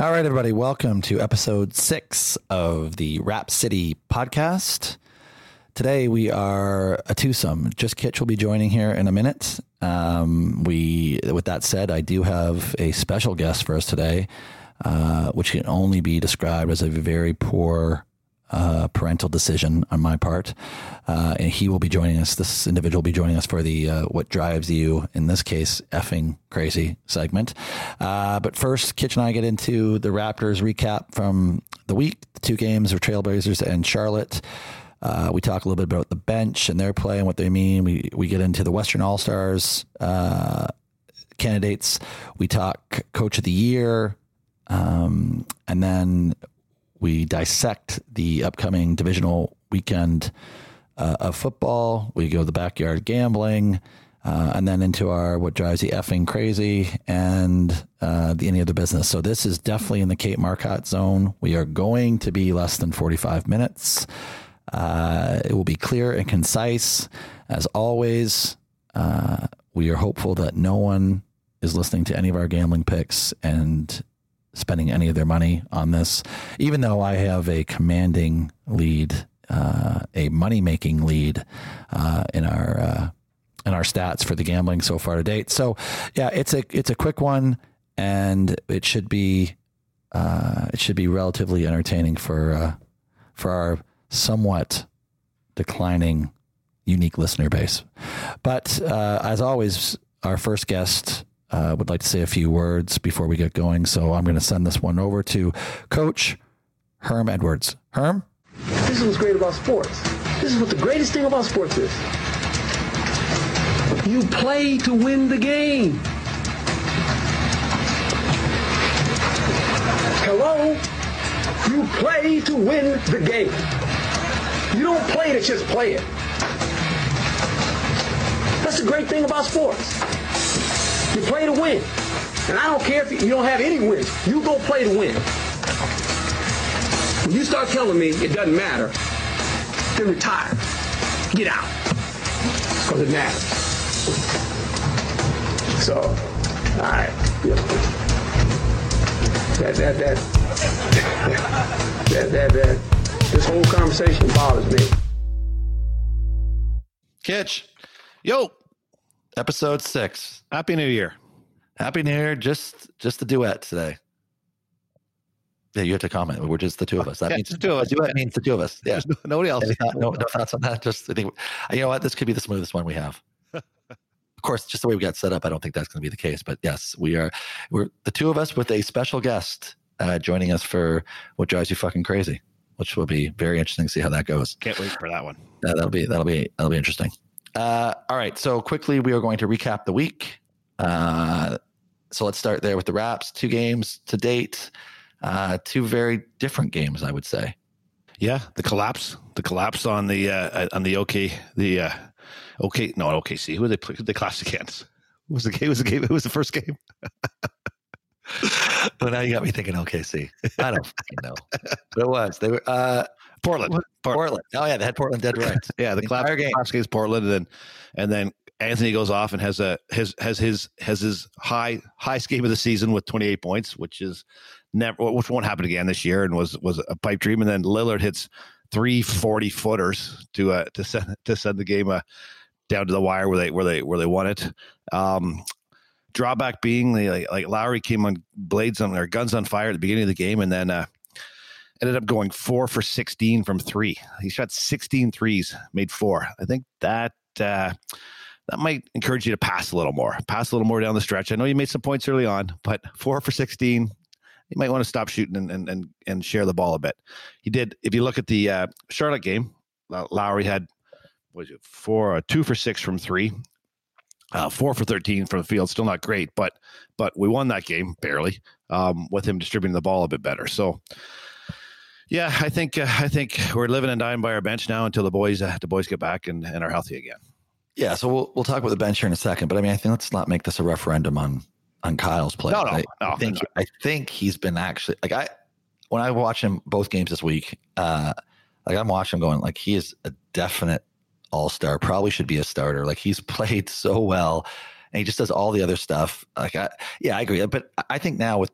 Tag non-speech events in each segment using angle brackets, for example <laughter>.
All right, everybody, welcome to episode six of the Rap City podcast. Today we are a twosome. Just Kitch will be joining here in a minute. Um, we, with that said, I do have a special guest for us today, uh, which can only be described as a very poor uh, parental decision on my part. Uh, and he will be joining us. This individual will be joining us for the uh, What Drives You, in this case, effing crazy segment. Uh, but first, Kitch and I get into the Raptors recap from the week, the two games of Trailblazers and Charlotte. Uh, we talk a little bit about the bench and their play and what they mean. We we get into the Western All Stars uh, candidates. We talk Coach of the Year, um, and then we dissect the upcoming divisional weekend uh, of football. We go to the backyard gambling. Uh, and then into our what drives you effing crazy and uh, the any other business. So this is definitely in the Kate Marcotte zone. We are going to be less than 45 minutes. Uh, it will be clear and concise. As always, uh, we are hopeful that no one is listening to any of our gambling picks and spending any of their money on this, even though I have a commanding lead, uh, a money making lead uh, in our uh, in our stats for the gambling so far to date. So, yeah, it's a it's a quick one, and it should be uh, it should be relatively entertaining for uh, for our somewhat declining unique listener base. But uh, as always, our first guest uh, would like to say a few words before we get going. So I'm going to send this one over to Coach Herm Edwards. Herm? This is what's great about sports. This is what the greatest thing about sports is. You play to win the game. Hello? You play to win the game. You don't play to just play it. That's the great thing about sports. You play to win. And I don't care if you don't have any wins. You go play to win. When you start telling me it doesn't matter, then retire. Get out. Because it matters. So, all right. Yeah. That, that, that, that, that, that, this whole conversation bothers me. Catch. Yo, episode six. Happy New Year. Happy New Year. Just just the duet today. Yeah, you have to comment. We're just the two of us. That Yeah, means just the two of us. Duet means the two of us. Yeah. No- <laughs> nobody else. No, no thoughts on that. Just I think you know what this could be the smoothest one we have. <laughs> of course, just the way we got set up, I don't think that's going to be the case. But yes, we are. We're the two of us with a special guest uh, joining us for what drives you fucking crazy, which will be very interesting to see how that goes. Can't wait for that one. Uh, that'll be that'll be that'll be interesting. Uh, all right, so quickly we are going to recap the week. Uh, so let's start there with the wraps. Two games to date, uh, two very different games, I would say. Yeah, the collapse, the collapse on the uh, on the OK, the uh, OK, no OKC. Who they play? Who they clash against? Who was the game? Who was the game? Who was the first game? <laughs> But now you got me thinking OKC. I don't know, but it was they were uh, Portland. What? Portland. Oh yeah, they had Portland dead right. <laughs> Yeah, the The collapse, entire game. collapse against Portland, and then and then Anthony goes off and has a his has his has his high highest game of the season with 28 points, which is never which won't happen again this year, and was was a pipe dream. And then Lillard hits three 40 footers to uh to send to send the game uh, down to the wire where they where they where they won it. Um, drawback being the, like, like Lowry came on blades on or guns on fire at the beginning of the game, and then uh, ended up going four for 16 from three. He shot 16 threes, made four. I think that uh, that might encourage you to pass a little more, pass a little more down the stretch. I know you made some points early on, but four for 16, you might want to stop shooting and and and, and share the ball a bit. He did. If you look at the uh, Charlotte game, Lowry had what was it four, uh, two for six from three. Uh, four for 13 from the field, still not great, but but we won that game barely um, with him distributing the ball a bit better. So, yeah, I think uh, I think we're living and dying by our bench now until the boys uh, the boys get back and, and are healthy again. Yeah, so we'll we'll talk about the bench here in a second, but I mean, I think let's not make this a referendum on on Kyle's play. No, no, I, no, I think no. I think he's been actually like I when I watch him both games this week, uh, like I'm watching him going like he is a definite all star. Probably should be a starter. Like he's <laughs> played so well, and he just does all the other stuff. Like I, yeah, I agree. But I think now with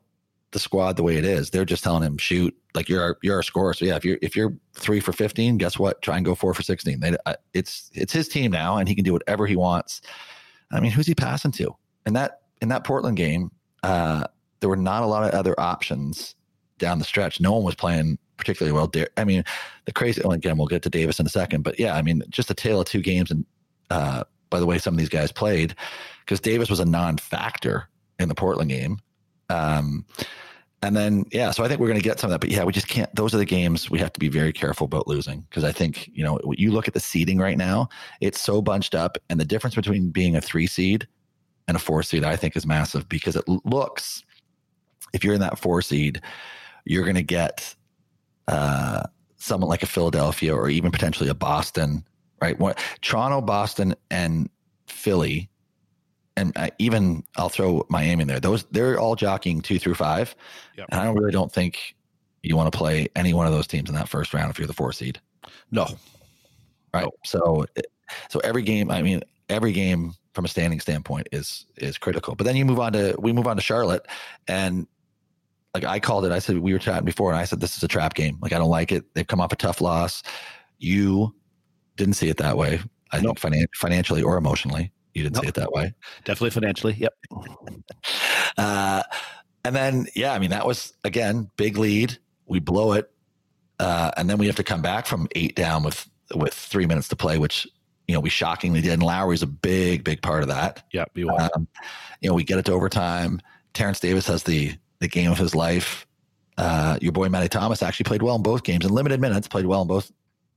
the squad the way it is. They're just telling him shoot like you're our, you're our scorer. So yeah, if you're if you're three for fifteen, guess what? Try and go four for sixteen. They, uh, it's it's his team now, and he can do whatever he wants. I mean, who's he passing to? And that in that Portland game, uh, there were not a lot of other options down the stretch. No one was playing particularly well. I mean, the crazy. Well, again, we'll get to Davis in a second, but yeah, I mean, just a tale of two games. And uh, by the way, some of these guys played because Davis was a non-factor in the Portland game. Um, and then, yeah, so I think we're going to get some of that. But yeah, we just can't. Those are the games we have to be very careful about losing because I think, you know, you look at the seeding right now, it's so bunched up. And the difference between being a three seed and a four seed, I think, is massive because it looks, if you're in that four seed, you're going to get uh, someone like a Philadelphia or even potentially a Boston, right? Toronto, Boston, and Philly and I, even I'll throw Miami in there. Those they're all jockeying two through five, yep. and I don't really don't think you want to play any one of those teams in that first round if you're the four seed. No, right. No. So eh, so every game, I mean, every game from a standing standpoint is is critical. But then you move on to we move on to Charlotte, and like I called it. I said we were chatting before, and I said this is a trap game. Like I don't like it. They've come off a tough loss. You didn't see it that way. I nope. think finan- financially or emotionally. You didn't nope. see it that way. Definitely financially. Yep. <laughs> uh, and then, yeah, I mean, that was again big lead. We blow it, uh, and then we have to come back from eight down with with three minutes to play, which you know we shockingly did. And Lowry's a big, big part of that. Yeah, be um, you know, we get it to overtime. Terrence Davis has the the game of his life. Uh, your boy Matty Thomas actually played well in both games in limited minutes. Played well in both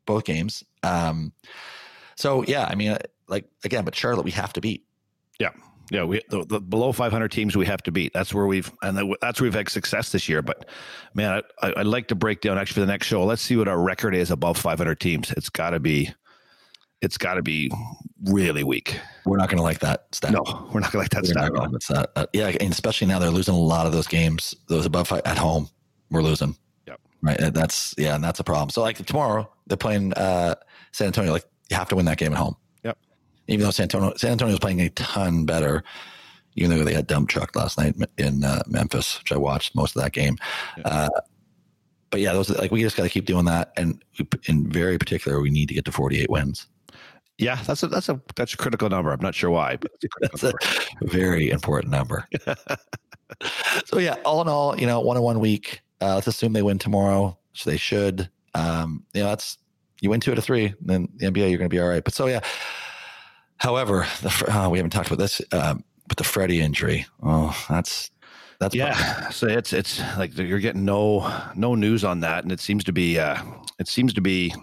both games. Um, so yeah, I mean, like again, but Charlotte we have to beat. Yeah. Yeah, we the, the, below 500 teams we have to beat. That's where we've and that's where we've had success this year. But man, I, would like to break down actually for the next show. Let's see what our record is above 500 teams. It's got to be, it's got to be really weak. We're not going to like that stat. No, we're not going to like that we're stat. That. Uh, yeah, and especially now they're losing a lot of those games. Those above five at home, we're losing. Yep. Right. That's yeah, and that's a problem. So like tomorrow they're playing uh, San Antonio. Like you have to win that game at home even though San Antonio, San Antonio was playing a ton better, even though they had dump truck last night in uh, Memphis, which I watched most of that game. Yeah. Uh, but yeah, those like we just got to keep doing that, and in very particular, we need to get to 48 wins. Yeah, that's a that's a that's a critical number. I'm not sure why, but it's a, a very important number. <laughs> so yeah, all in all, you know, one on one week. Uh, let's assume they win tomorrow, which they should. Um, you know, that's you win two out of three, then the NBA you're going to be all right. But so yeah, However, the, uh, we haven't talked about this, um, but the Freddie injury. Oh, that's that's yeah. <sighs> So it's it's like you're getting no no news on that, and it seems to be uh, it seems to be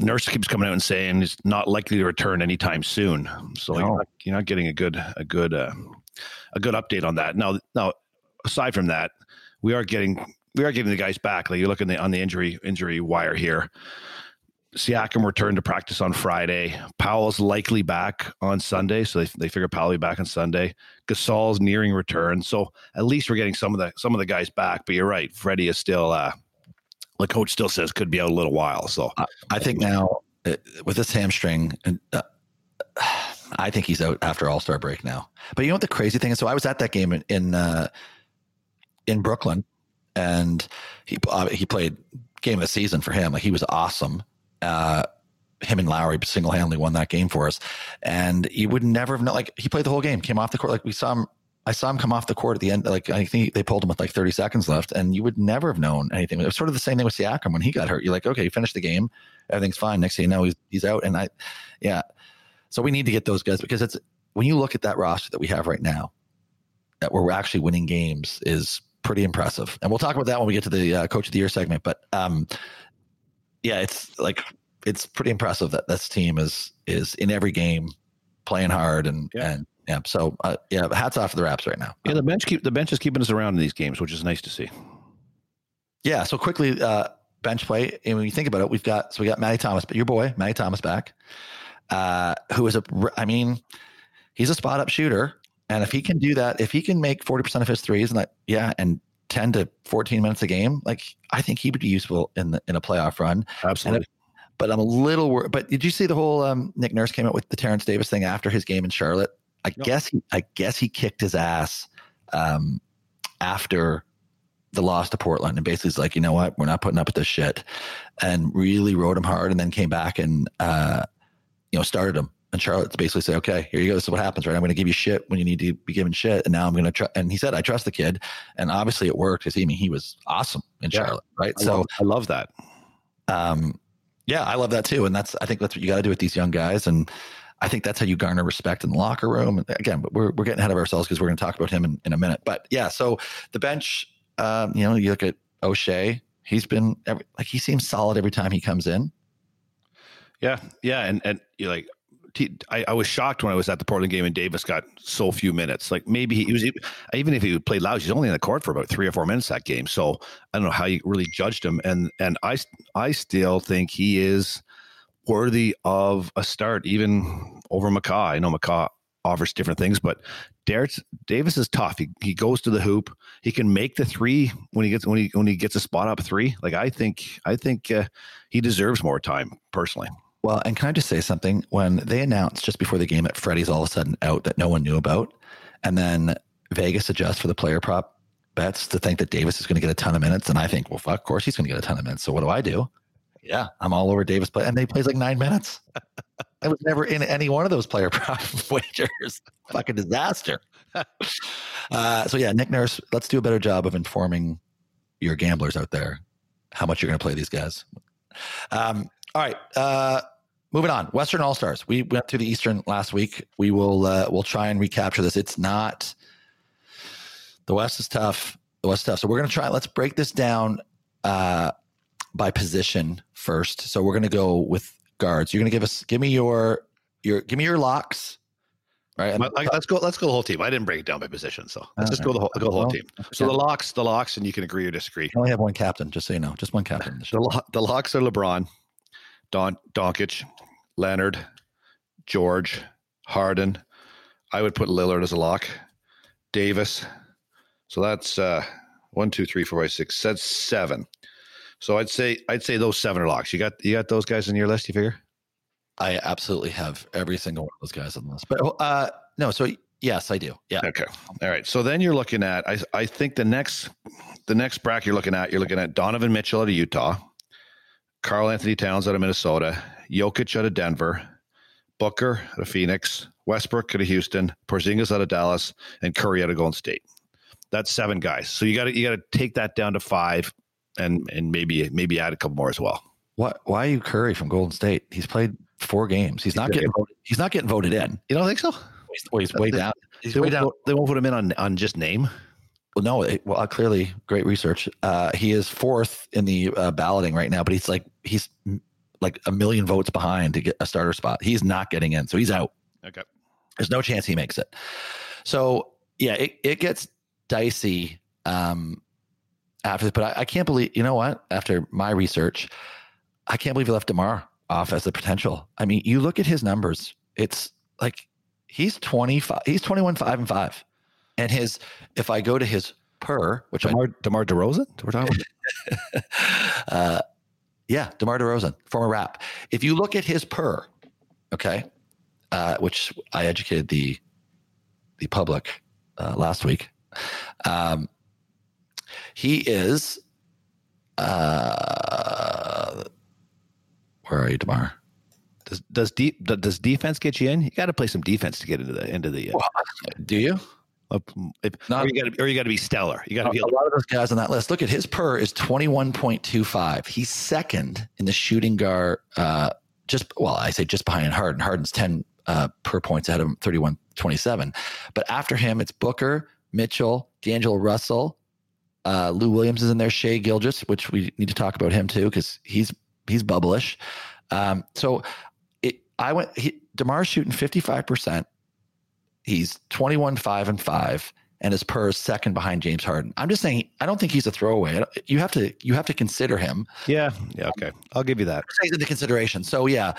nurse keeps coming out and saying he's not likely to return anytime soon. So no. you're, not, you're, not, getting a good a good uh, a good update on that. Now now aside from that, we are getting we are getting the guys back. Like you look in the on the injury injury wire here. Siakam returned to practice on Friday. Powell's likely back on Sunday, so they, they figure Powell will be back on Sunday. Gasol's nearing return, so at least we're getting some of the some of the guys back. But you're right, Freddie is still, uh, the coach still says, could be out a little while. So I think now uh, with this hamstring, uh, I think he's out after All Star break now. But you know what the crazy thing is? So I was at that game in in, uh, in Brooklyn, and he uh, he played game of the season for him. Like he was awesome uh, him and Lowry single handedly won that game for us. And you would never have known, like, he played the whole game, came off the court. Like, we saw him, I saw him come off the court at the end. Like, I think they pulled him with like 30 seconds left, and you would never have known anything. It was sort of the same thing with Siakam when he got hurt. You're like, okay, you finished the game, everything's fine. Next thing you know, he's, he's out. And I, yeah. So we need to get those guys because it's, when you look at that roster that we have right now, that we're actually winning games is pretty impressive. And we'll talk about that when we get to the uh, coach of the year segment. But um, yeah, it's like it's pretty impressive that this team is is in every game playing hard and yeah. and yeah. So uh, yeah, hats off to the Raps right now. Yeah, the bench keep the bench is keeping us around in these games, which is nice to see. Yeah. So quickly, uh, bench play. And when you think about it, we've got so we got Matty Thomas, but your boy Matty Thomas back, uh, who is a I mean, he's a spot up shooter, and if he can do that, if he can make forty percent of his threes, and that yeah, and 10 to 14 minutes a game, like I think he would be useful in the, in a playoff run. Absolutely. but I'm a little worried. But did you see the whole um, Nick Nurse came out with the Terrence Davis thing after his game in Charlotte? I guess he, I guess he kicked his ass um, after the loss to Portland and basically is like, you know what, we're not putting up with this shit, and really rode him hard, and then came back and uh, you know started him. And Charlotte basically say, okay, here you go. This is what happens, right? I'm going to give you shit when you need to be given shit, and now I'm going to try. And he said, I trust the kid, and obviously it worked because I mean he was awesome in Yeah. Charlotte, right? I so love, I love that. um, yeah, I love that too, and that's I think that's what you got to do with these young guys, and I think that's how you garner respect in the locker room. And again, but we're we're getting ahead of ourselves because we're going to talk about him in, in a minute. But yeah, so the bench, um, you know, you look at O'Shea, he's been every, like he seems solid every time he comes in. Yeah, yeah, and and you like. I, I was shocked when I was at the Portland game and Davis got so few minutes. Like maybe he, he was even if he played loud, he's only in the court for about three or four minutes that game. So I don't know how you really judged him. And and I I still think he is worthy of a start, even over McCaw. I know McCaw offers different things, but Davis is tough. He he goes to the hoop. He can make the three when he gets when he when he gets a spot up three. Like I think I think uh, he deserves more time personally. Well, and can I just say something? When they announced just before the game that Freddie's all of a sudden out that no one knew about, and then Vegas adjusts for the player prop bets to think that Davis is going to get a ton of minutes, and I think, well, fuck, of course he's going to get a ton of minutes. So what do I do? Yeah, I'm all over Davis play, and they plays like nine minutes. <laughs> I was never in any one of those player prop <laughs> wagers. Fucking disaster. <laughs> uh, so yeah, Nick Nurse, let's do a better job of informing your gamblers out there how much you're going to play these guys. Um, all right. Uh, moving on. Western All Stars. We went through the Eastern last week. We will uh, we'll try and recapture this. It's not the West is tough. The West is tough. So we're gonna try. Let's break this down uh, by position first. So we're gonna go with guards. You're gonna give us give me your your give me your locks. Right. But, like, let's go. Let's go the whole team. I didn't break it down by position, so let's just go the whole go the whole Well, team. So the locks, the locks, and you can agree or disagree. I only have one captain, just so you know. Just one captain. the <laughs> The, lo- the locks are LeBron, Don Doncic, Leonard, George, Harden. I would put Lillard as a lock. Davis. So that's uh, one, two, three, four, five, six. That's seven. So I'd say I'd say those seven are locks. You got you got those guys in your list. You figure? I absolutely have every single one of those guys on the list. But uh, no, so yes, I do. Yeah. Okay. All right. So then you're looking at I I think the next the next bracket you're looking at you're looking at Donovan Mitchell out of Utah, Karl-Anthony Towns out of Minnesota, Jokic out of Denver, Booker out of Phoenix, Westbrook out of Houston, Porzingis out of Dallas, and Curry out of Golden State. That's seven guys. So you got to you got to take that down to five, and and maybe maybe add a couple more as well. What? Why are you Curry from Golden State? He's played four games. He's not He's getting voted. He's not getting voted in. You don't think so? He's, well, he's way down. He's They way won't, down. put, they won't put him in on on just name. Well, no. It, well, uh, clearly, great research. Uh, he is fourth in the uh, balloting right now, but he's like he's like a million votes behind to get a starter spot. He's not getting in, so he's out. Okay. There's no chance he makes it. So yeah, it, it gets dicey um, after this. But I, I can't believe you know what? After my research, I can't believe he left DeMar off as the potential. I mean, you look at his numbers. It's like he's 25. He's 21, five and five, and his if I go to his per, which I DeMar, DeMar DeRozan? We're talking about? <laughs> uh, yeah, DeMar DeRozan, former rap. If you look at his per, okay, uh, which I educated the the public uh, last week, um, he is. Uh, where are you, DeMar? Does does de- does defense get you in? You got to play some defense to get into the into the. Uh, Do you? Up- if, Not- or you got to or you got to be stellar. You got to be A lot of those guys on that list. Look at his per is twenty one point two five. He's second in the shooting guard. Uh, just well, I say just behind Harden. Harden's ten uh, per points ahead of him, 31 27. But after him, it's Booker, Mitchell, D'Angelo Russell, uh, Lou Williams is in there, Shai Gilgeous, which we need to talk about him too because he's he's bubblish. Um, so it, I went. He, DeMar's shooting fifty five percent. He's twenty one five and five, and his per is second behind James Harden. I'm just saying. I don't think he's a throwaway. You have to you have to consider him Yeah. Yeah. Okay. I'll give you that. takes into consideration. So yeah,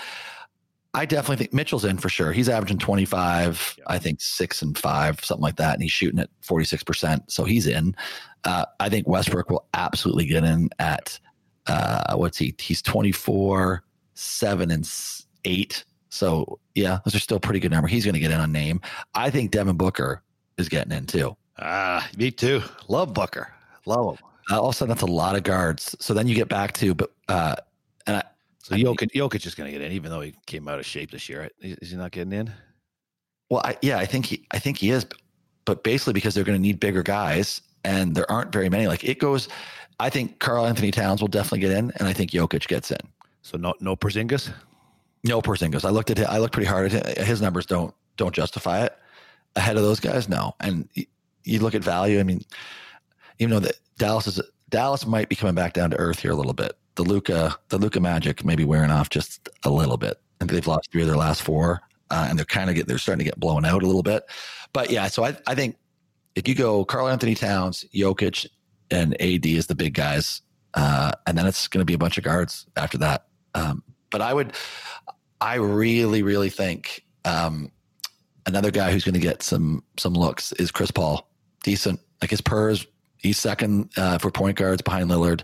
I definitely think Mitchell's in for sure. He's averaging 25, Yeah. I think six and five, something like that. And he's shooting at 46%. So he's in. Uh, I think Westbrook will absolutely get in at, uh, what's he? He's 24, seven and eight. So yeah, those are still pretty good number. He's going to get in on name. I think Devin Booker is getting in too. Ah, me too. Love Booker. Love him. Uh, all of a sudden, that's a lot of guards. So then you get back to, but uh, and I, So Jokic, Jokic is going to get in, even though he came out of shape this year. Is is he not getting in? well, I, yeah, I think he, I think he is, but basically because they're going to need bigger guys, and there aren't very many. Like it goes, I think Karl-Anthony Towns will definitely get in, and I think Jokic gets in. So no, no Porzingis. No Porzingis. I looked at him, I looked pretty hard at him. His numbers don't don't justify it ahead of those guys. No, and you look at value. I mean, even though that Dallas is Dallas might be coming back down to earth here a little bit. The Luka the Luka magic may be wearing off just a little bit. and they've lost three of their last four, uh, and they're kind of get they're starting to get blown out a little bit. But yeah, so I I think if you go Karl-Anthony Towns, Jokic, and AD is the big guys, uh, and then it's going to be a bunch of guards after that. Um, but I would, I really, really think um, another guy who's going to get some some looks is Chris Paul. Decent, like his pers. He's second uh, for point guards behind Lillard.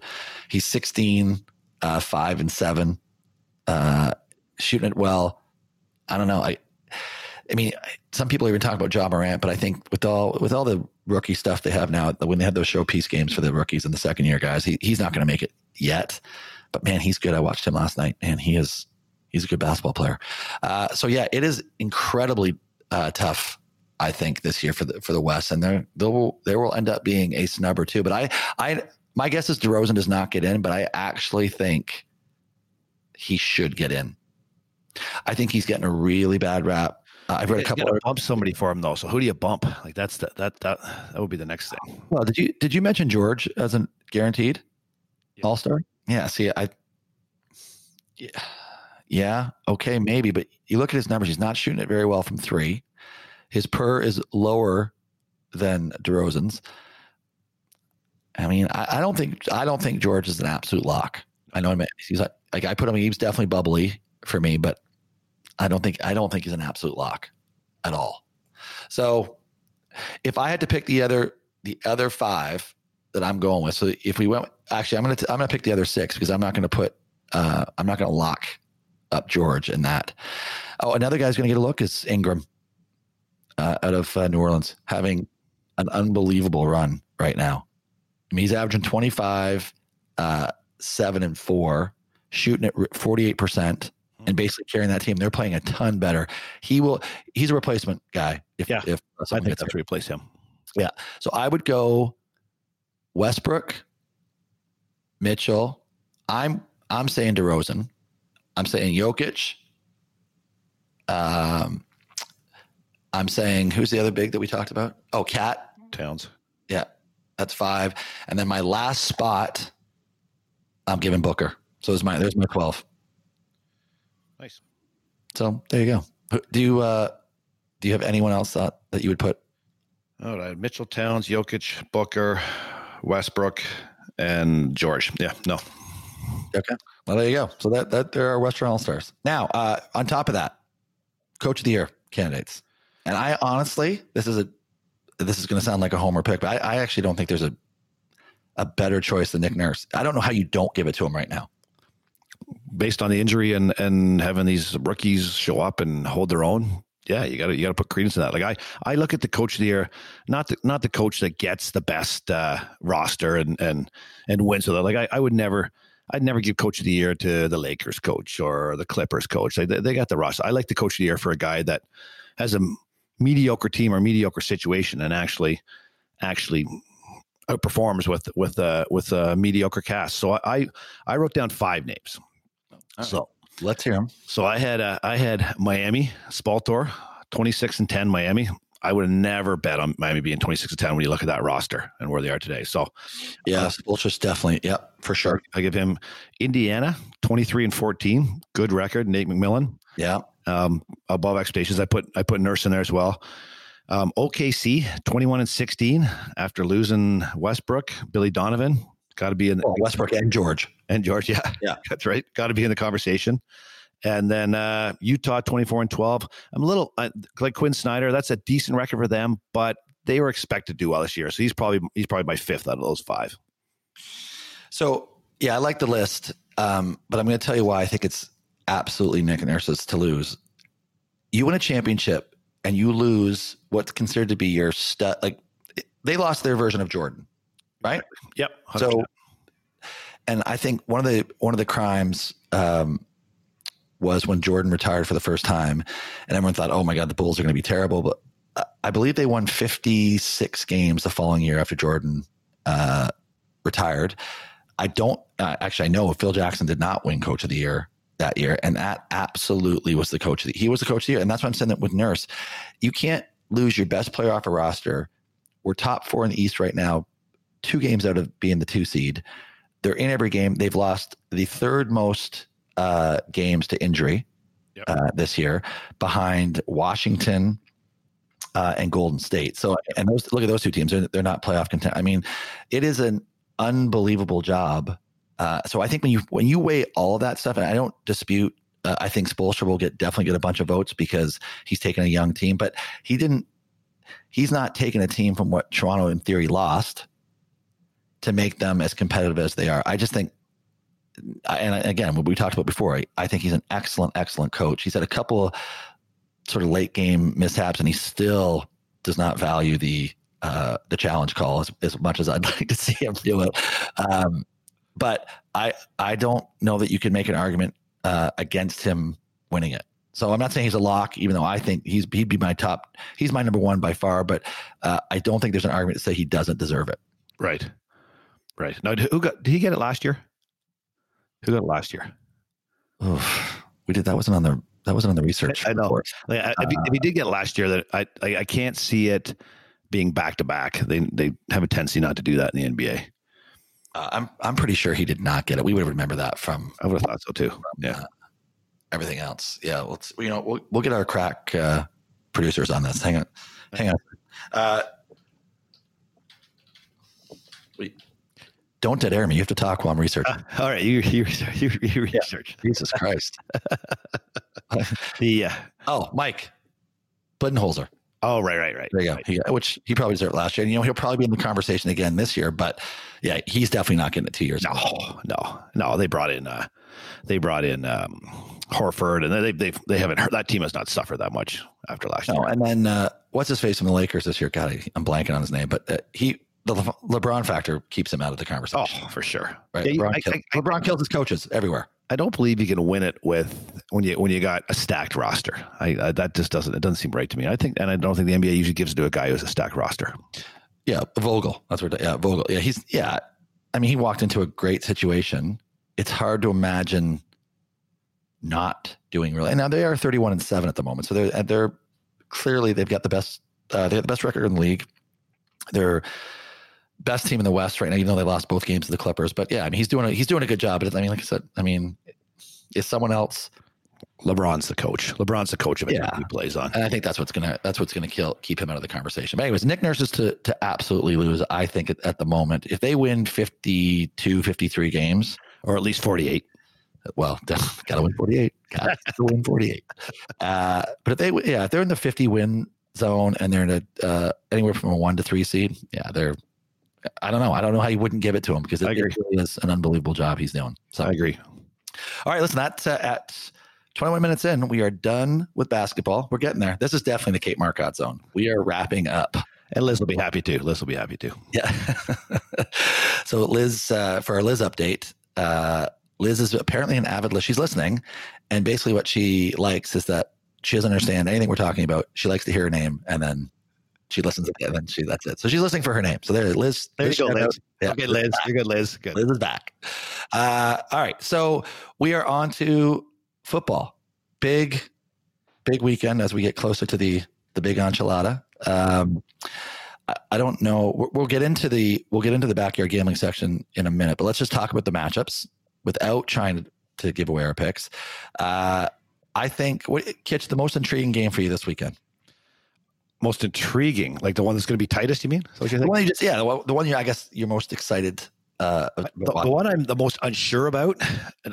He's 16, uh, five and seven, uh, shooting it well. I don't know. I, I mean, some people even talk about Ja Morant, but I think with all with all the rookie stuff they have now, when they had those showpiece games for the rookies and the second year guys, he, he's not going to make it yet. But man, he's good. I watched him last night, and he is he's a good basketball player. Uh, so yeah, it is incredibly uh, tough. I think this year for the for the West, and there there will there will end up being a snub or two. But I I my guess is DeRozan does not get in, but I actually think he should get in. I think he's getting a really bad rap. Uh, I've read a couple. Of, bump somebody for him though. So who do you bump? Like that's the, that that that would be the next thing. well, did you did you mention George as a guaranteed Yeah. All Star? Yeah. See, I. Yeah, yeah. Okay, maybe, but you look at his numbers. He's not shooting it very well from three. His per is lower than DeRozan's. I mean, I, I don't think I don't think George is an absolute lock. I know him. He's like, like I put him. He's definitely bubbly for me, but I don't think I don't think he's an absolute lock at all. So, if I had to pick the other the other five that I'm going with, so if we went, actually, I'm gonna t- I'm gonna pick the other six because I'm not gonna put uh, I'm not gonna lock up George in that. Oh, another guy's gonna get a look is Ingram uh, out of uh, New Orleans, having an unbelievable run right now. I mean, he's averaging 25, uh, seven and four, shooting at 48%, and basically carrying that team. They're playing a ton better. He will, he's a replacement guy. If, Yeah, if I think that's hurt. replace him. Yeah. So I would go Westbrook, Mitchell. I'm, I'm saying DeRozan. I'm saying Jokic. Um, I'm saying who's the other big that we talked about? Oh, Cat. Towns. Yeah, that's five. And then my last spot, I'm giving Booker. So there's my there's my twelve. Nice. So there you go. Do you uh do you have anyone else that, that you would put? All right. Mitchell Towns, Jokic, Booker, Westbrook, and George. Yeah. No. Okay. Well, there you go. So that that there are Western All Stars. Now, uh, on top of that, Coach of the Year candidates. And I honestly, this is a this is going to sound like a homer pick, but I, I actually don't think there's a a better choice than Nick Nurse. I don't know how you don't give it to him right now. Based on the injury and and having these rookies show up and hold their own. Yeah, you got to you got to put credence in that. Like I, I look at the coach of the year, not the, not the coach that gets the best uh, roster and and and wins with it. Like I, I would never, I'd never give coach of the year to the Lakers coach or the Clippers coach. They, they got the roster. I like the coach of the year for a guy that has a mediocre team or mediocre situation and actually actually outperforms with with uh, with a mediocre cast. So I I wrote down five names. So Let's hear them. so I had uh, I had Miami Spoelstra, twenty six and ten Miami. I would have never bet on Miami being twenty six to ten when you look at that roster and where they are today. So Yeah, Ultra's definitely. Yep, for sure. I give him Indiana twenty three and fourteen, good record. Nate McMillan Yeah. um, above expectations. I put I put Nurse in there as well. Um, OKC twenty one and sixteen after losing Westbrook, Billy Donovan got to be in Well, Westbrook and George. and George. Yeah, Yeah. <laughs> that's right. Got to be in the conversation. And then uh, Utah, twenty four and twelve. I'm a little uh, like Quin Snyder. That's a decent record for them, but they were expected to do well this year. So he's probably he's probably my fifth out of those five. So yeah, I like the list, um, but I'm going to tell you why I think it's absolutely Nick and Nurse's to lose. You win a championship and you lose what's considered to be your stud. Like they lost their version of Jordan, right? Yep. 100%. So, and I think one of the one of the crimes um, was when Jordan retired for the first time, and everyone thought, "Oh my God, the Bulls are going to be terrible." But I believe they won 56 games the following year after Jordan uh, retired. I don't uh, actually. I know Phil Jackson did not win Coach of the Year that year, and that absolutely was the coach. The, he was the coach of the year, and that's why I'm saying that with Nurse, you can't lose your best player off a roster. We're top four in the East right now, two games out of being the two seed. They're in every game. They've lost the third most uh, games to injury Yep. uh, this year, behind Washington uh, and Golden State. So, and those look at those two teams; they're, they're not playoff content. I mean, it is an unbelievable job. Uh, so, I think when you when you weigh all of that stuff, and I don't dispute. Uh, I think Spoelstra will get definitely get a bunch of votes because he's taken a young team, but he didn't. He's not taking a team from what Toronto, in theory, lost to make them as competitive as they are. I just think and again, what we talked about before, I, I think he's an excellent, excellent coach. He's had a couple of sort of late game mishaps, and he still does not value the uh, the challenge call as, as much as I'd <laughs> like to see him do it. Um, but I I don't know that you can make an argument uh, against him winning it. So I'm not saying he's a lock, even though I think he's he'd be my top. He's my number one by far. But uh, I don't think there's an argument to say he doesn't deserve it. right. Right. Now, who got? Did he get it last year? Who got it last year? Oof. We did that wasn't on the that wasn't on the research. I- I know. report. Like, I- if, he, if did get last year, that I, I I can't see it being back to back. They they have a tendency not to do that in the NBA. Uh, I'm I'm pretty sure he did not get it. We would remember that from I would have thought so too. Yeah. uh, everything else. Yeah, Let's you know, we'll we'll get our crack uh, producers on this. Hang on, hang on. Uh, we don't dead air me. You have to talk while I'm researching. All right, you you research. <laughs> You, you research. Jesus Christ. <laughs> <laughs> The uh, Oh, Mike Budenholzer. oh right right right. There you go. He, which he probably deserved last year. And, you know, he'll probably be in the conversation again this year. But yeah, he's definitely not getting it two years. No, no, no. They brought in uh, they brought in um, Horford, and they they they haven't hurt. That team has not suffered that much after last No, year. and then uh, what's his face from the Lakers this year? God, I, I'm blanking on his name, but uh, he the Le- LeBron factor keeps him out of the conversation. Oh, for sure. right? Yeah, LeBron, I, kill- I- I- LeBron kills his coaches everywhere. I don't believe you can win it with when you when you got a stacked roster. I, I that just doesn't it doesn't seem right to me. I think, and I don't think the NBA usually gives it to a guy who has a stacked roster. Yeah, Vogel. That's what. Yeah, Vogel. Yeah, he's yeah. I mean, he walked into a great situation. It's hard to imagine not doing really. And now they are 31 and seven at the moment, so they're they're clearly they've got the best. Uh, they have the best record in the league. They're best team in the West right now, even though they lost both games to the Clippers. But yeah, I mean, he's doing a, he's doing a good job. But I mean, like I said, I mean, is someone else LeBron's the coach. LeBron's the coach of team Yeah. he plays on. And I think that's what's gonna that's what's gonna kill keep him out of the conversation. But anyways, Nick Nurse is to to absolutely lose. I think at, at the moment, if they win 52, 53 games, Or at least forty eight. well, <laughs> got to win forty eight. Got <laughs> to win forty eight. Uh, but if they yeah, if they're in the fifty win zone and they're in a uh, anywhere from a one to three seed, yeah, they're. I don't know. I don't know how you wouldn't give it to him because it, it really is an unbelievable job he's doing. So I agree. all right, listen, that's uh, at 21 minutes in. We are done with basketball. We're getting there. This is definitely the Kate Marcotte zone. We are wrapping up. And Liz will be happy too. Liz will be happy too. Yeah. <laughs> so, Liz, uh, for our Liz update, uh, Liz is apparently an avid Liz. She's listening. And basically, what she likes is that she doesn't understand anything we're talking about. She likes to hear her name and then she listens to and then she, that's it. So, she's listening for her name. So, there, Liz. There you Liz go, Liz. out. Yeah. Okay, Liz. You're good, Liz. Good. Liz is back. Uh, all right. So we are on to football. Big, big weekend as we get closer to the the big enchilada. Um, I, I don't know. We'll, we'll get into the we'll get into the backyard gambling section in a minute, but let's just talk about the matchups without trying to, to give away our picks. Uh, I think what Kitch the most intriguing game for you this weekend. Most intriguing, like the one that's going to be tightest. You mean? Is that what The one you just yeah, the one, the one you I guess you're most excited. Uh, The, the one I'm the most unsure about,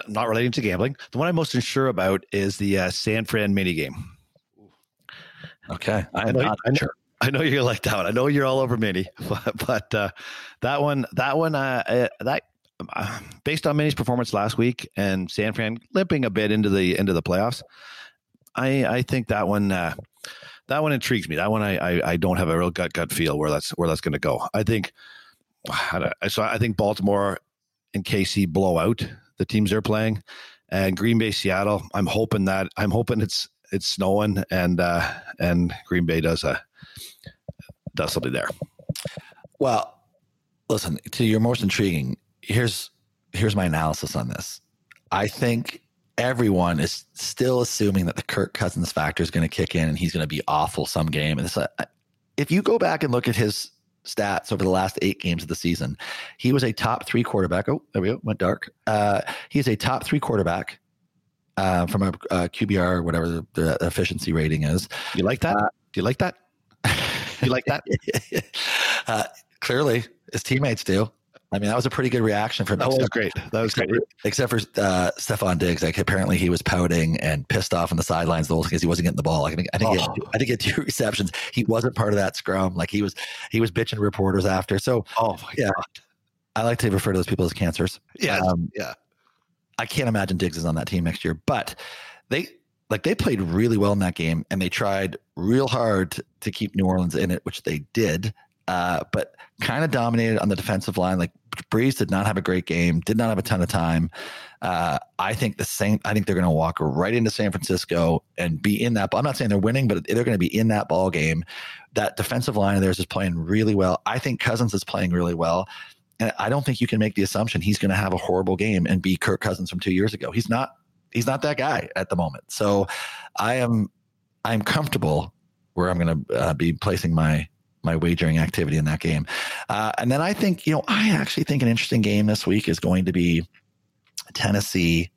not relating to gambling, the one I'm most unsure about is the uh, San Fran mini game. okay, I am know- not I know- sure. I know you're like that one. I know you're all over mini, <laughs> but, but uh, that one, that one, uh, uh, that uh, based on Mini's performance last week and San Fran limping a bit into the into the playoffs, I I think that one uh, that one intrigues me. That one I I, I don't have a real gut gut feel where that's where that's going to go. I think <sighs> so. I think Baltimore and KC blow out the teams they're playing, and Green Bay Seattle. I'm hoping that I'm hoping it's it's snowing and uh and Green Bay does a does something there. Well, listen to your most intriguing. Here's here's my analysis on this. I think everyone is still assuming that the Kirk Cousins factor is going to kick in and he's going to be awful some game. And it's if you go back and look at his stats over the last eight games of the season, he was a top three quarterback. Oh, there we go. Went dark. Uh, he's a top three quarterback uh, from a, a QBR, whatever the, the, efficiency rating is. You like that? Uh, Do you like that? <laughs> You like that? <laughs> Uh, clearly, his teammates do. I mean, that was a pretty good reaction from. That was great. That was except great. For, except for uh, Stefon Diggs, like apparently he was pouting and pissed off on the sidelines the whole because he wasn't getting the ball. Like, I think I think, oh. he had, I think he had two <laughs> receptions. He wasn't part of that scrum. Like he was he was bitching reporters after. So oh yeah, God. I like to refer to those people as cancers. Yeah, um, yeah. I can't imagine Diggs is on that team next year, but they like they played really well in that game and they tried real hard to keep New Orleans in it, which they did. Uh, but kind of dominated on the defensive line. Like Brees did not have a great game, did not have a ton of time. Uh, I think the same. I think they're going to walk right into San Francisco and be in that. I'm not saying they're winning, but they're going to be in that ball game. That defensive line of theirs is playing really well. I think Cousins is playing really well. And I don't think you can make the assumption he's going to have a horrible game and be Kirk Cousins from two years ago. He's not. He's not that guy at the moment. So I am. I'm comfortable where I'm going to uh, be placing my my wagering activity in that game. Uh, and then I think, you know, I actually think an interesting game this week is going to be Tennessee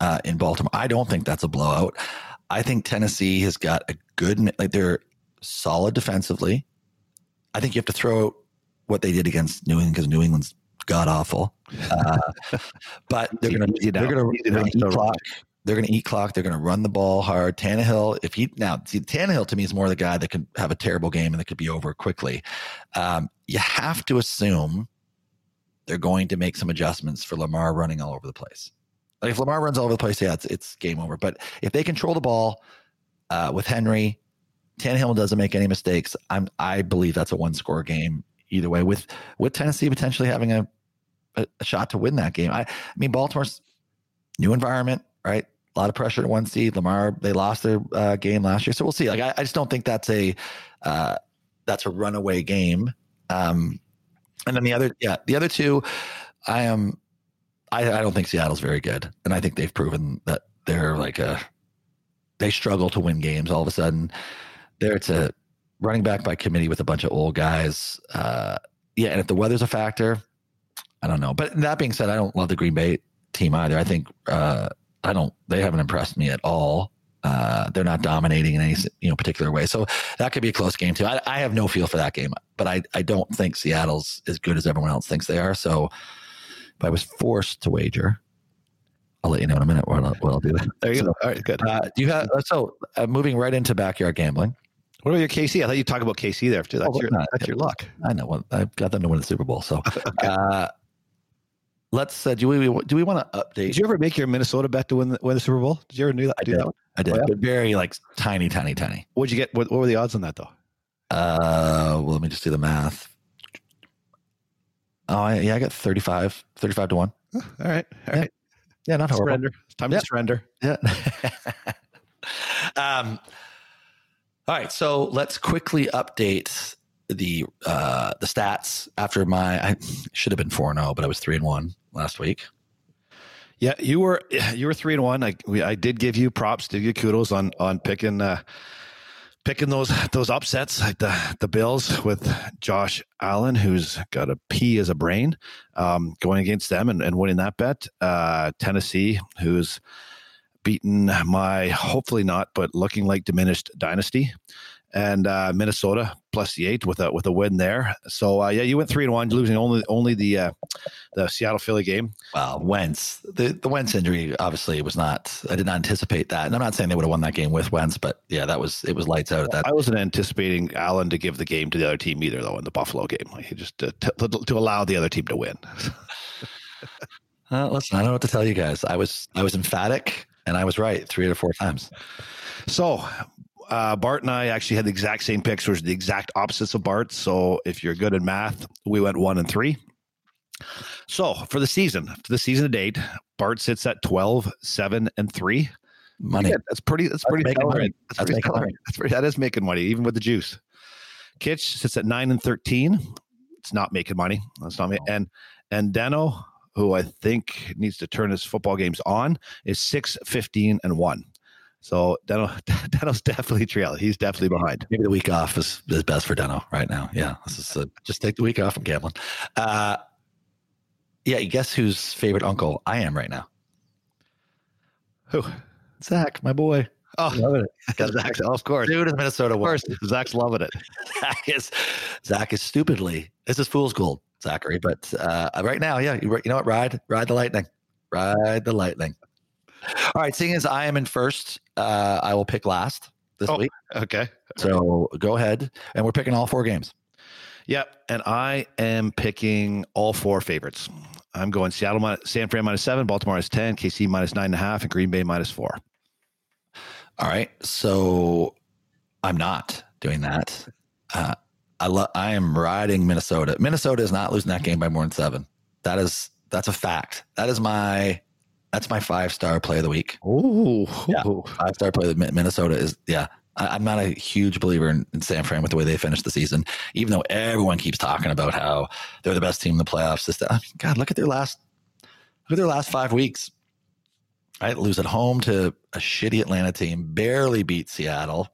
uh, in Baltimore. I don't think that's a blowout. I think Tennessee has got a good, like they're solid defensively. I think you have to throw what they did against New England because New England's god awful. Uh, <laughs> but they're going to they're going to eat clock. They're going to eat clock. They're going to run the ball hard. Tannehill, if he now see Tannehill to me is more the guy that can have a terrible game and that could be over quickly. Um, you have to assume they're going to make some adjustments for Lamar running all over the place. Like if Lamar runs all over the place, yeah, it's, it's game over. But if they control the ball uh, with Henry, Tannehill doesn't make any mistakes. I'm I believe that's a one score game either way. With with Tennessee potentially having a, a, a shot to win that game. I, I mean Baltimore's new environment, right? A lot of pressure at one seed. Lamar, they lost their uh, game last year, so we'll see. Like I, I just don't think that's a uh, that's a runaway game. Um, and then the other, yeah, the other two, I am. I, I don't think Seattle's very good, and I think they've proven that they're like a. They struggle to win games. All of a sudden, there it's a running back by committee with a bunch of old guys. Uh, yeah, and if the weather's a factor, I don't know. But that being said, I don't love the Green Bay team either. I think uh, I don't. They haven't impressed me at all. Uh, they're not dominating in any you know particular way. So that could be a close game too. I, I, have no feel for that game, but I, I don't think Seattle's as good as everyone else thinks they are. So if I was forced to wager, I'll let you know in a minute what I'll, what I'll do. There you so, go. All right, good. Uh, do you have so uh, moving right into backyard gambling? What about your KC? I thought you talked about KC there too. That's oh, your not, that's your luck. I know. Well, I've got them to win the Super Bowl. So <laughs> okay. Uh, let's uh, do we do we want to update? Did you ever make your Minnesota bet to win the, win the Super Bowl? Did you ever do that? I did. That I did, oh, yeah? but very like tiny, tiny, tiny. What'd you get? What, what, were the odds on that though? Uh, well, let me just do the math. Oh, I, yeah, I got 35, 35 to one. All right, all yeah. right. Yeah, not horrible. Surrender. It's time to surrender. Yeah. <laughs> um. All right, so let's quickly update the uh the stats after my I should have been 4 0 but I was 3 and 1 last week. Yeah, you were you were three and one. I we, I did give you props, did give kudos on on picking uh, picking those those upsets like the the Bills with Josh Allen, who's got a P as a brain, um, going against them and, and winning that bet. Uh, Tennessee, who's beaten my hopefully not, but looking like diminished dynasty and uh, Minnesota plus the eight with a with a win there. So uh, yeah, you went three and one, losing only only the uh, the Seattle Philly game. Well, Wentz the the Wentz injury obviously was not. I did not anticipate that, and I'm not saying they would have won that game with Wentz, but yeah, that was it was lights out at that. I wasn't anticipating Allen to give the game to the other team either, though. In the Buffalo game, like he just to, to, to allow the other team to win. <laughs> uh, listen, I don't know what to tell you guys. I was I was emphatic, and I was right three or four times. So uh, Bart and I actually had the exact same picks, which is the exact opposites of Bart. So if you're good in math, we went one and three. So for the season, for the season to date, Bart sits at 12, 7, and 3. Money. Yeah, that's pretty that's pretty making money. That's, That's pretty making money. That's pretty, that is making money, even with the juice. Kitch sits at 9 and 13. It's not making money. That's not ma- and and Dano, who I think needs to turn his football games on, is 6, 15, and 1. So Dano <laughs> Dano's definitely trailing. He's definitely behind. Maybe the week off is, is best for Deno right now. Yeah, this is uh just take the week off from gambling. Uh, yeah, guess whose favorite uncle I am right now? Who? Zach, my boy. Oh, Loving it. <laughs> Zach, of course. Dude is Minnesota. Of course. Zach's loving it. <laughs> Zach is Zach is stupidly. This is fool's gold, Zachary. But uh, right now, yeah, you, you know what? Ride, ride the lightning, ride the lightning. All right, seeing as I am in first, uh, I will pick last this Oh. week. Okay. So go ahead, and we're picking all four games. Yep. And I am picking all four favorites. I'm going Seattle, minus, San Fran minus seven, Baltimore is minus 10, KC minus nine and a half, and Green Bay minus four. All right, so I'm not doing that. Uh, I lo- I am riding Minnesota. Minnesota is not losing that game by more than seven. That is that's a fact. That is my that's my five star play of the week. Oh, Yeah. Five star play of Minnesota is yeah. I, I'm not a huge believer in, in San Fran with the way they finished the season, even though everyone keeps talking about how they're the best team in the playoffs. This, I mean, God, look at their last look at their last five weeks. Right, lose at home to a shitty Atlanta team, barely beat Seattle.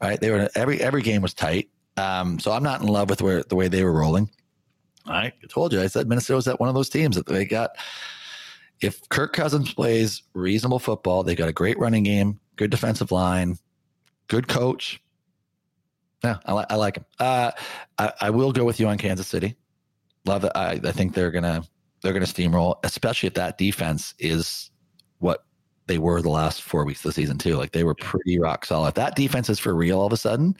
Right, they were every every game was tight. Um, so I'm not in love with where the way they were rolling. I told you, I said Minnesota was at one of those teams that they got. If Kirk Cousins plays reasonable football, they've got a great running game, good defensive line, good coach. Yeah, I, li- I like him. Uh, I, I will go with you on Kansas City. Love it. I, I think they're gonna they're gonna steamroll, especially if that defense is what they were the last four weeks of the season too. Like they were pretty rock solid. If that defense is for real all of a sudden,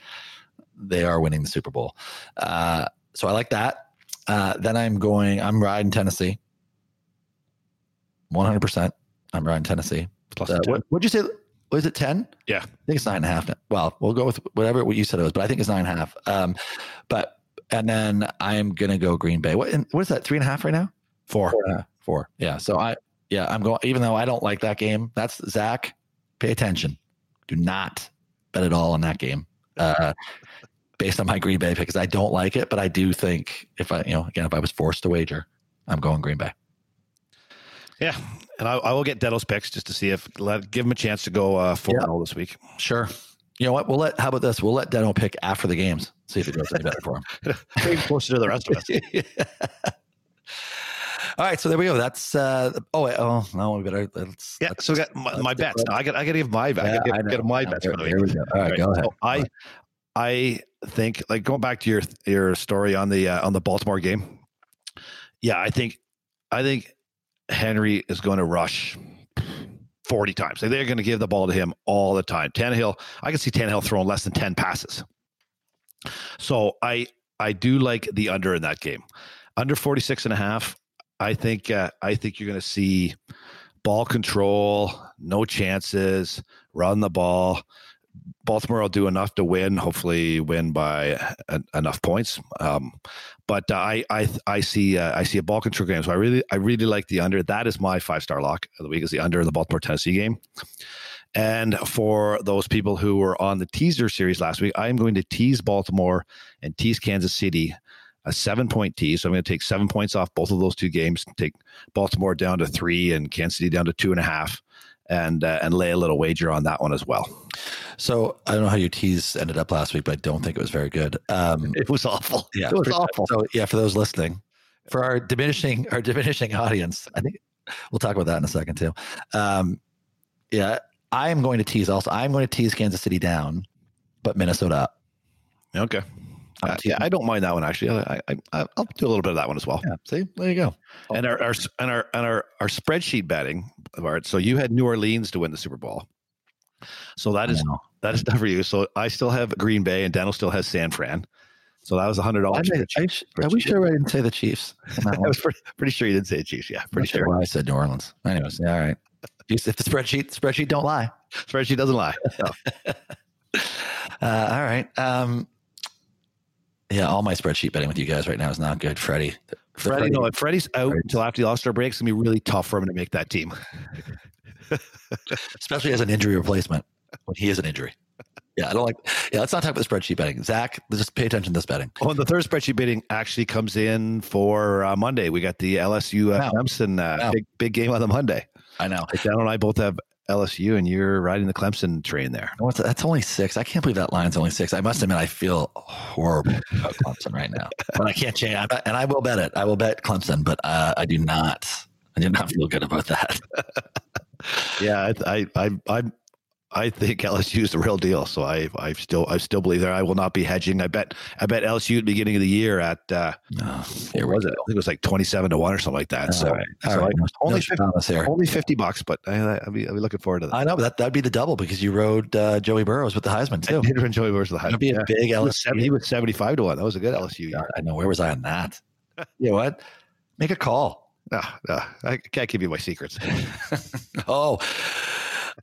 they are winning the Super Bowl. Uh, so I like that. Uh, then I'm going. I'm riding Tennessee. One hundred percent. I'm riding Tennessee. Plus Uh, what would you say? Was it ten? Yeah. I think it's nine and a half. now. Well, we'll go with whatever what you said it was, but I think it's nine and a half. Um, but and then I'm gonna go Green Bay. What what is that? Three and a half right now? Four. Four. half. Four. Yeah. So I yeah I'm going. Even though I don't like that game, that's Zach. Pay attention. Do not bet at all on that game. Uh, based on my Green Bay pick, because I don't like it, but I do think if I you know again if I was forced to wager, I'm going Green Bay. Yeah. And I, I will get Deno's picks just to see if let give him a chance to go uh, 4 Yeah. 0 this week. Sure. You know what? We'll let. How about this? We'll let Deno pick after the games. See if it goes any better for him. <laughs> Closer to the rest of us. <laughs> All right, so there we go. That's uh oh wait, oh no, we better let's Yeah. let's- So I got my, my bets. Now I got I got to give my I got to give, my Yeah, bets here- for the week. we go. All right, go ahead. So I I think like going back to your your story on the uh, on the Baltimore game. Yeah, I think I think Henry is going to rush 40 times. They're going to give the ball to him all the time. Tannehill, I can see Tannehill throwing less than 10 passes. So I I do like the under in that game. Under 46 and a half, I think uh, I think you're going to see ball control, no chances, run the ball. Baltimore will do enough to win. Hopefully, win by en- enough points. Um, but uh, I I I see uh, I see a ball control game. So I really I really like the under. That is my five star lock of the week. Is the under in the Baltimore Tennessee game. And for those people who were on the teaser series last week, I am going to tease Baltimore and tease Kansas City a seven point tease. So I'm going to take seven points off both of those two games, take Baltimore down to three and Kansas City down to two and a half, and uh, and lay a little wager on that one as well. So I don't know how your tease ended up last week, but I don't think it was very good. Um, <laughs> It was awful. yeah, it was awful. So yeah, for those listening, for our diminishing our diminishing audience, I think we'll talk about that in a second too. Um, yeah, I am going to tease also. I'm going to tease Kansas City down, but Minnesota up. Okay. Uh, yeah, I don't mind that one actually. I, I, I I'll do a little bit of that one as well. yeah. See, there you go. And our, our and our and our our spreadsheet betting, Bart. So you had New Orleans to win the Super Bowl. So that is that is done for you. So I still have Green Bay, and Daniel still has San Fran. So that was a hundred I, dollars. I, sh- I wish I didn't say the Chiefs. <laughs> I was pretty, pretty sure you didn't say Chiefs. Yeah, pretty sure. why I said New Orleans. Anyways, yeah, all right. If the spreadsheet spreadsheet don't lie. Spreadsheet doesn't lie. No. <laughs> Uh, all right. Um, yeah, all my spreadsheet betting with you guys right now is not good, Freddie. Freddie, no, if Freddie's out Freddie. until after the All Star break, it's gonna be really tough for him to make that team. <laughs> especially as an injury replacement when he is an injury. Yeah, I don't like. Yeah, let's not talk about the spreadsheet betting. Zach, just pay attention to this betting. Oh, the third spreadsheet betting actually comes in for uh, Monday. We got the LSU uh, Clemson uh, big big game on the Monday. I know. Dan and I both have LSU, and you're riding the Clemson train there. That's only six. I can't believe that line's only six. I must admit, I feel horrible about Clemson right now, <laughs> but I can't change. I bet, and I will bet it. I will bet Clemson, but uh, I do not. I do not feel good about that. <laughs> Yeah, I I I I, I think <laughs> LSU is the real deal. So I I still I still believe there. I will not be hedging. I bet I bet LSU at the beginning of the year at uh, No, what was it? I think it was like twenty seven to one or something like that. so right, so right. Only no 50 Thomas here. only fifty bucks, but I, I'll be I'll be looking forward to that. I know, but that that'd be the double because you rode uh, Joey Burrows with the Heisman <laughs> too. I did enjoy where's the hype. That'd be a Yeah. big He was, LSU. he was 75 to 1. That was a good LSU year. I know. Where was I on that? <laughs> you know what? Make a call. No, no, I can't give you my secrets. Oh,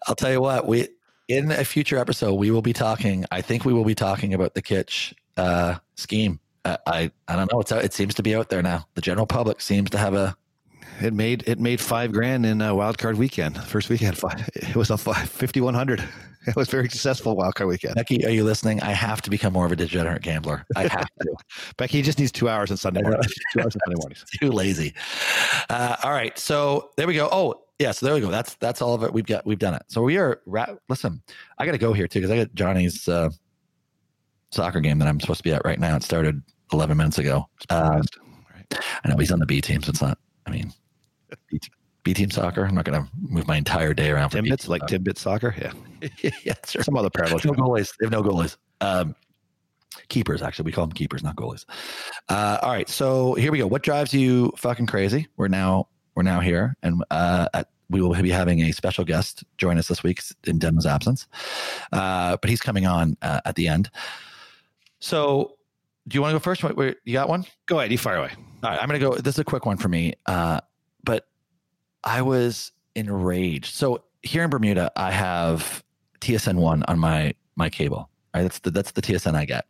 I'll tell you what. We in a future episode we will be talking. I think we will be talking about the Kitch uh, scheme. Uh, I I don't know. It's out, it seems to be out there now. The general public seems to have a. It made it made five grand in uh, wild card weekend. First weekend, five, it was a five, 5100. It was very successful wild card weekend. Becky, are you listening? I have to become more of a degenerate gambler. I have to. <laughs> Becky just needs two hours on Sunday mornings. two hours on Sunday mornings. <laughs> Too lazy. Uh, all right, so there we go. Oh, yeah. So there we go. That's that's all of it. We've got we've done it. So we are. Ra- listen, I got to go here too because I got Johnny's uh, soccer game that I'm supposed to be at right now. It started 11 minutes ago. Um, I know he's on the B team, so it's not. I mean, B, B team soccer. I'm not going to move my entire day around for Timbits, like soccer. Timbit soccer. Yeah. <laughs> yeah, sure. Some other parallel. No goalies. They have no goalies. Um, keepers, actually. We call them keepers, not goalies. Uh, all right. So here we go. What drives you fucking crazy? We're now we're now here, and uh, at, we will be having a special guest join us this week in Den's absence. Uh, but he's coming on uh, at the end. So, do you want to go first? Wait, wait, you got one? Go ahead. You fire away. All right, I'm going to go. This is a quick one for me. Uh, but I was enraged. So here in Bermuda, I have TSN one on my my cable. Right, that's the that's the TSN I get.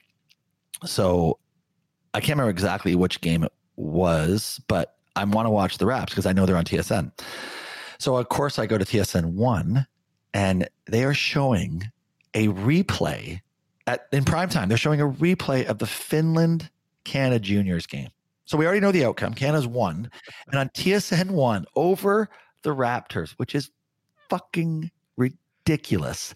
So I can't remember exactly which game it was, but I want to watch the Raps because I know they're on TSN. So of course I go to TSN one, and they are showing a replay at in prime time. They're showing a replay of the Finland Canada Juniors game. So we already know the outcome. Canada's won. And on TSN one over the Raptors, which is fucking ridiculous.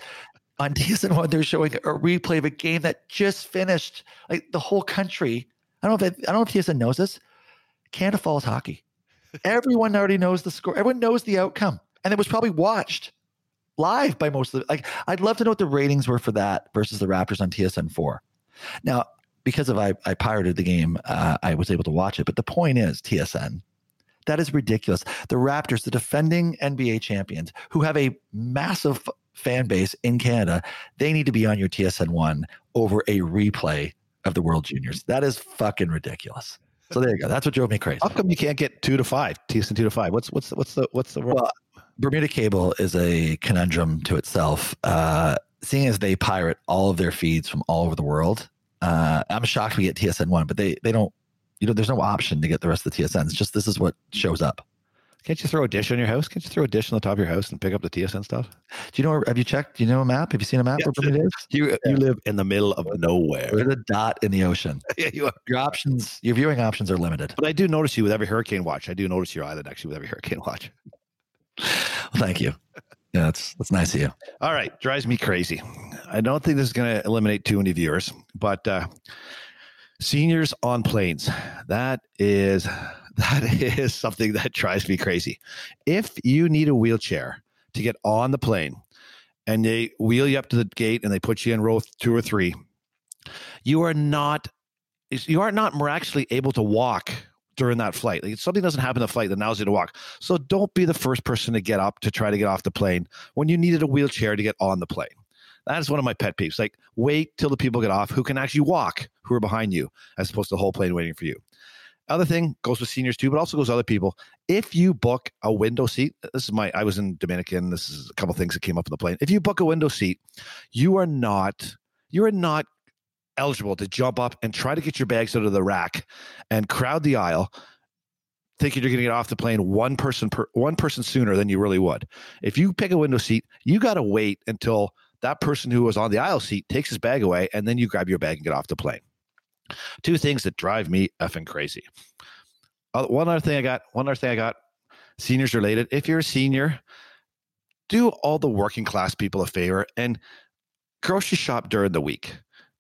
On TSN one, they're showing a replay of a game that just finished. Like the whole country. I don't know if I don't know if TSN knows this. Follows hockey. Everyone already knows the score. Everyone knows the outcome. And it was probably watched live by most of the like I'd love to know what the ratings were for that versus the Raptors on TSN four. Now, because of I, I pirated the game, uh, I was able to watch it. But the point is, TSN, that is ridiculous. The Raptors, the defending NBA champions, who have a massive fan base in Canada, they need to be on your TSN one over a replay of the World Juniors. That is fucking ridiculous. So there you go. That's what drove me crazy. How come you can't get two to five? TSN two to five. What's what's the, what's the what's the Well, Bermuda Cable is a conundrum to itself. Uh, seeing as they pirate all of their feeds from all over the world, uh, I'm shocked we get TSN one, but they they don't. You know, there's no option to get the rest of the TSNs. It's just this is what shows up. Can't you throw a dish on your house? Can't you throw a dish on the top of your house and pick up the TSN stuff? Do you know? Have you checked? Do you know a map? Have you seen a map where Bermuda is? You you live in the middle of nowhere. There's a dot in the ocean. <laughs> yeah, you are. Your options, your viewing options are limited. But I do notice you with every hurricane watch. I do notice your island actually with every hurricane watch. <laughs> Well, thank you. Yeah, that's that's nice of you. All right, drives me crazy. I don't think this is going to eliminate too many viewers, but uh, seniors on planes. That is <laughs> that is something that drives me crazy. If you need a wheelchair to get on the plane, and they wheel you up to the gate and they put you in row two or three, you are not you are not miraculously able to walk during that flight. Like if something doesn't happen in the flight that allows you to walk. So don't be the first person to get up to try to get off the plane when you needed a wheelchair to get on the plane. That is one of my pet peeves. Like, wait till the people get off who can actually walk, who are behind you, as opposed to the whole plane waiting for you. Other thing goes with seniors too, but also goes with other people. If you book a window seat, this is my, I was in Dominican. This is a couple things that came up on the plane. If you book a window seat, you are not, you're not eligible to jump up and try to get your bags out of the rack and crowd the aisle thinking you're going to get off the plane one person per one person sooner than you really would. If you pick a window seat, you got to wait until that person who was on the aisle seat takes his bag away and then you grab your bag and get off the plane. Two things that drive me effing crazy. Uh, one other thing I got, one other thing I got, seniors related. If you're a senior, do all the working class people a favor and grocery shop during the week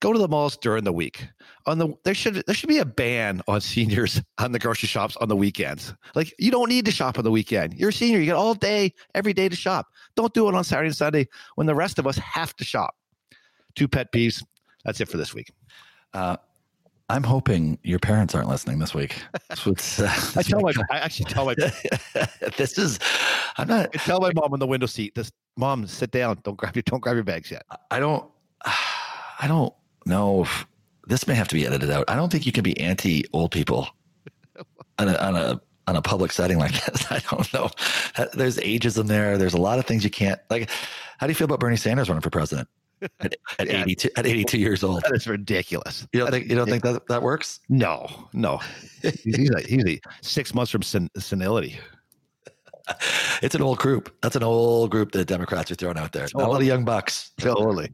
go to the malls during the week. On the there should there should be a ban on seniors <laughs> on the grocery shops on the weekends. Like you don't need to shop on the weekend. You're a senior. You got all day, every day to shop. Don't do it on Saturday and Sunday when the rest of us have to shop. Two pet peeves. That's it for this week. Uh, I'm hoping your parents aren't listening this week. This <laughs> uh, I tell my, I actually tell my, <laughs> this is, I'm not. I tell my mom in the window seat, this mom, sit down. Don't grab your, don't grab your bags yet. I don't, <sighs> I don't know. This may have to be edited out. I don't think you can be anti old people <laughs> on a, on a on a public setting like this. I don't know. There's ageism there. There's a lot of things you can't like. How do you feel about Bernie Sanders running for president at, <laughs> at yeah. 82 at 82 years old? That is ridiculous. You don't think you don't think that that works? No, no. he's like he's like six months from sen- senility. <laughs> It's an old group. That's an old group that Democrats are throwing out there. Not a lot of young bucks. Totally.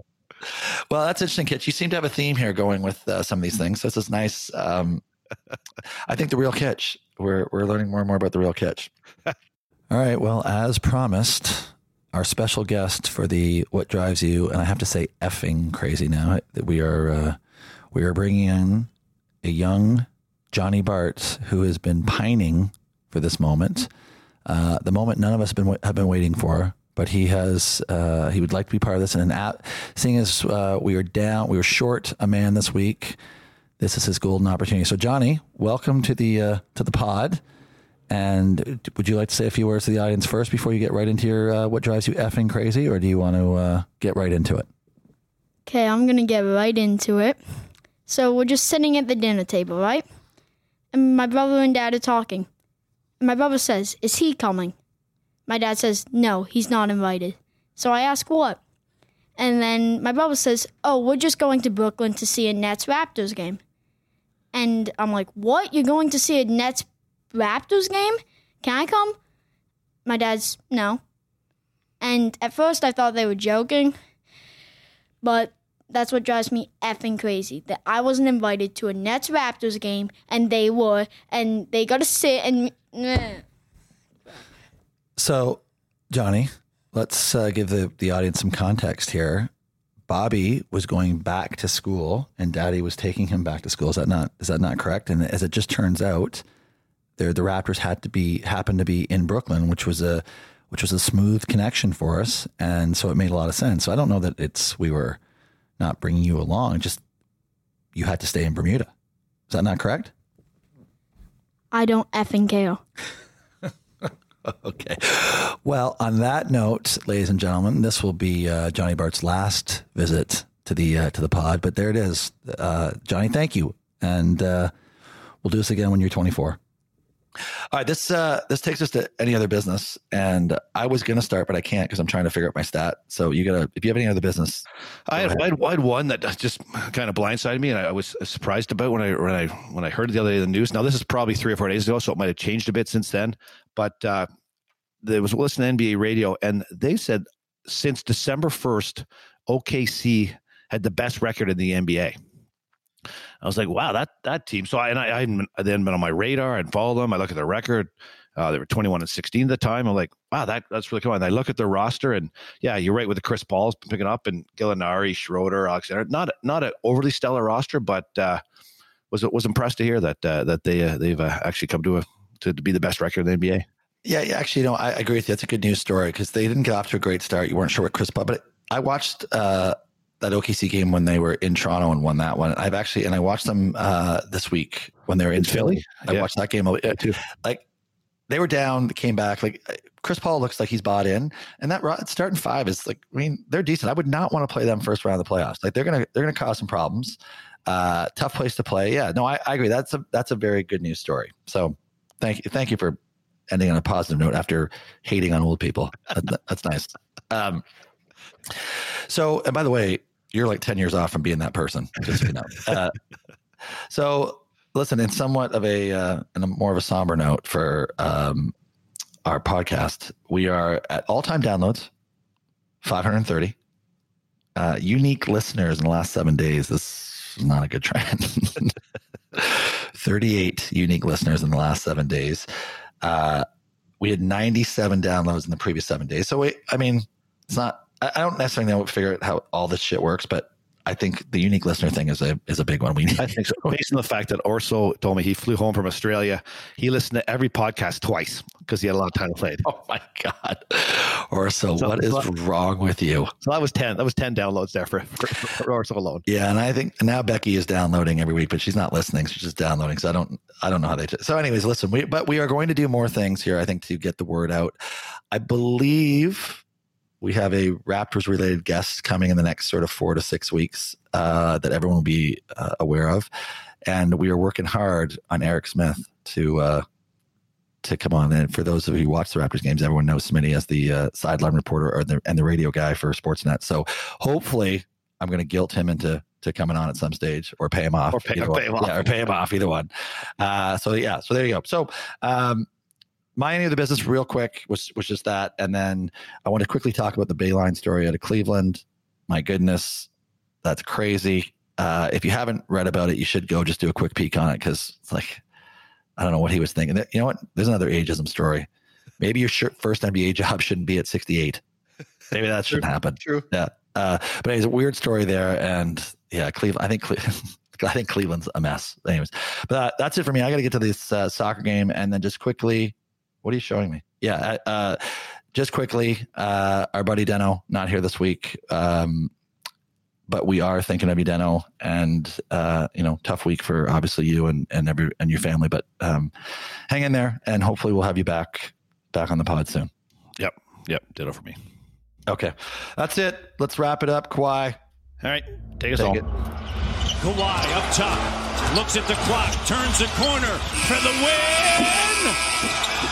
Well, that's interesting, Kitch. You seem to have a theme here going with uh, some of these things. So this is nice. Um, I think the real Kitch. We're we're learning more and more about the real Kitch. <laughs> All right. Well, as promised, our special guest for the "What Drives You," and I have to say, effing crazy now that we are uh, we are bringing in a young Johnny Bart who has been pining for this moment, uh, the moment none of us have been have been waiting for but he has uh, he would like to be part of this. And an app, seeing as uh, we are down, we were short a man this week. This is his golden opportunity. So, Johnny, welcome to the uh, to the pod. And would you like to say a few words to the audience first before you get right into your uh, what drives you effing crazy, or do you want to uh, get right into it? Okay, I'm gonna get right into it. So we're just sitting at the dinner table, right? And my brother and dad are talking. And my brother says, "Is he coming?" My dad says, No, he's not invited. So I ask what? And then my brother says, Oh, we're just going to Brooklyn to see a Nets Raptors game. And I'm like, What? You're going to see a Nets Raptors game? Can I come? My dad's, No. And at first I thought they were joking, but that's what drives me effing crazy. That I wasn't invited to a Nets Raptors game and they were, and they got to sit and. <sniffs> So, Johnny, let's uh, give the, the audience some context here. Bobby was going back to school, and Daddy was taking him back to school. Is that not is that not correct? And as it just turns out, there the Raptors had to be happened to be in Brooklyn, which was a which was a smooth connection for us, and so it made a lot of sense. So I don't know that it's we were not bringing you along; just you had to stay in Bermuda. Is that not correct? I don't effing care. <laughs> okay. Well, on that note, ladies and gentlemen, this will be uh, Johnny Bart's last visit to the uh, to the pod. But there it is, uh, Johnny. Thank you, and uh, we'll do this again when you're 24. All right, this uh, this takes us to any other business, and I was going to start, but I can't because I'm trying to figure out my stat. So you gotta, if you have any other business, I had, I had, I had one that just kind of blindsided me, and I was surprised about when I when I when I heard it the other day in the news. Now this is probably three or four days ago, so it might have changed a bit since then. But uh, there was listening to NBA radio, and they said since December first, OKC had the best record in the NBA. I was like, wow, that that team. So I and I, I hadn't then been on my radar and followed them. I look at their record. Uh, they were 21 and 16 at the time. I'm like, wow, that that's really cool. And I look at their roster, and yeah, you're right with the Chris Paul's picking up and Gallinari, Schroeder, Alexander. Not not an overly stellar roster, but uh, was was impressed to hear that uh, that they uh, they've uh, actually come to a to, to be the best record in the NBA. Yeah, yeah. Actually, no, I agree with you. That's a good news story because they didn't get off to a great start. You weren't sure what Chris Paul, but I watched uh, that OKC game when they were in Toronto and won that one. I've actually and I watched them uh, this week when they were in, in Philly. Philly. I yeah. watched that game yeah, too. Like they were down, came back. Like Chris Paul looks like he's bought in, and that starting five is like. I mean, they're decent. I would not want to play them first round of the playoffs. Like they're gonna they're gonna cause some problems. Uh, tough place to play. Yeah, no, I, I agree. That's a that's a very good news story. So thank you thank you for ending on a positive note after hating on old people. That, that's nice. Um, so, and by the way, you're like 10 years off from being that person, just so you know. <laughs> Uh, so, listen, in somewhat of a, uh, in a more of a somber note for um, our podcast, we are at all time downloads, 530. Uh, unique listeners in the last seven days. This is not a good trend. <laughs> 38 unique listeners in the last seven days. Uh, we had 97 downloads in the previous seven days. So, we, I mean, it's not, I, don't necessarily know figure out how all this shit works, but I think the unique listener thing is a is a big one. We need. I think so. Based on the fact that Orso told me he flew home from Australia, he listened to every podcast twice because he had a lot of time to play. <laughs> Oh my god, Orso, so, what is so, wrong with you? So that was ten. That was ten downloads there for, for, for Orso alone. Yeah, and I think now Becky is downloading every week, but she's not listening. She's just downloading. So I don't I don't know how they. T- so, anyways, listen. We but we are going to do more things here. I think to get the word out. I believe we have a Raptors related guest coming in the next sort of four to six weeks uh, that everyone will be uh, aware of. And we are working hard on Eric Smith to uh, to come on. And for those of you who watch the Raptors games, everyone knows Smitty as the uh, sideline reporter or the, and the radio guy for Sportsnet. So hopefully, I'm going to guilt him into to coming on at some stage or pay him off. Or pay, or pay him off. Yeah, or pay him off, either one. Uh, so yeah, so there you go. So um, my any of the business real quick was was just that, and then I want to quickly talk about the Beilein story out of Cleveland. My goodness, that's crazy. Uh, if you haven't read about it, you should go just do a quick peek on it because it's like I don't know what he was thinking. You know what? There's another ageism story. Maybe your first NBA job shouldn't be at 68. Maybe that shouldn't happen. True. Yeah. Uh, but it's a weird story there, and yeah, Cleveland. I think Cleveland. <laughs> I think Cleveland's a mess. Anyways, but uh, that's it for me. I got to get to this uh, soccer game, and then just quickly what are you showing me? Yeah. Uh, uh, just quickly, uh, our buddy Deno not here this week, um, but we are thinking of you, Deno, and uh, you know, tough week for obviously you and and every and your family. But um, hang in there, and hopefully we'll have you back back on the pod soon. Yep. Yep. Ditto for me. Okay, that's it. Let's wrap it up, Kawhi. All right, take us take home. It. Kawhi up top, looks at the clock, turns the corner for the win.